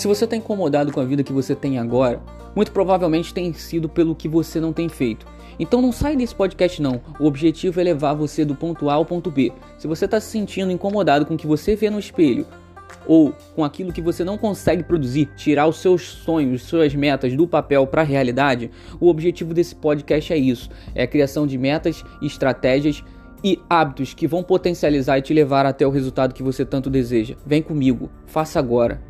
Se você está incomodado com a vida que você tem agora, muito provavelmente tem sido pelo que você não tem feito. Então não sai desse podcast não. O objetivo é levar você do ponto A ao ponto B. Se você está se sentindo incomodado com o que você vê no espelho, ou com aquilo que você não consegue produzir, tirar os seus sonhos, suas metas do papel para a realidade, o objetivo desse podcast é isso: é a criação de metas, estratégias e hábitos que vão potencializar e te levar até o resultado que você tanto deseja. Vem comigo, faça agora.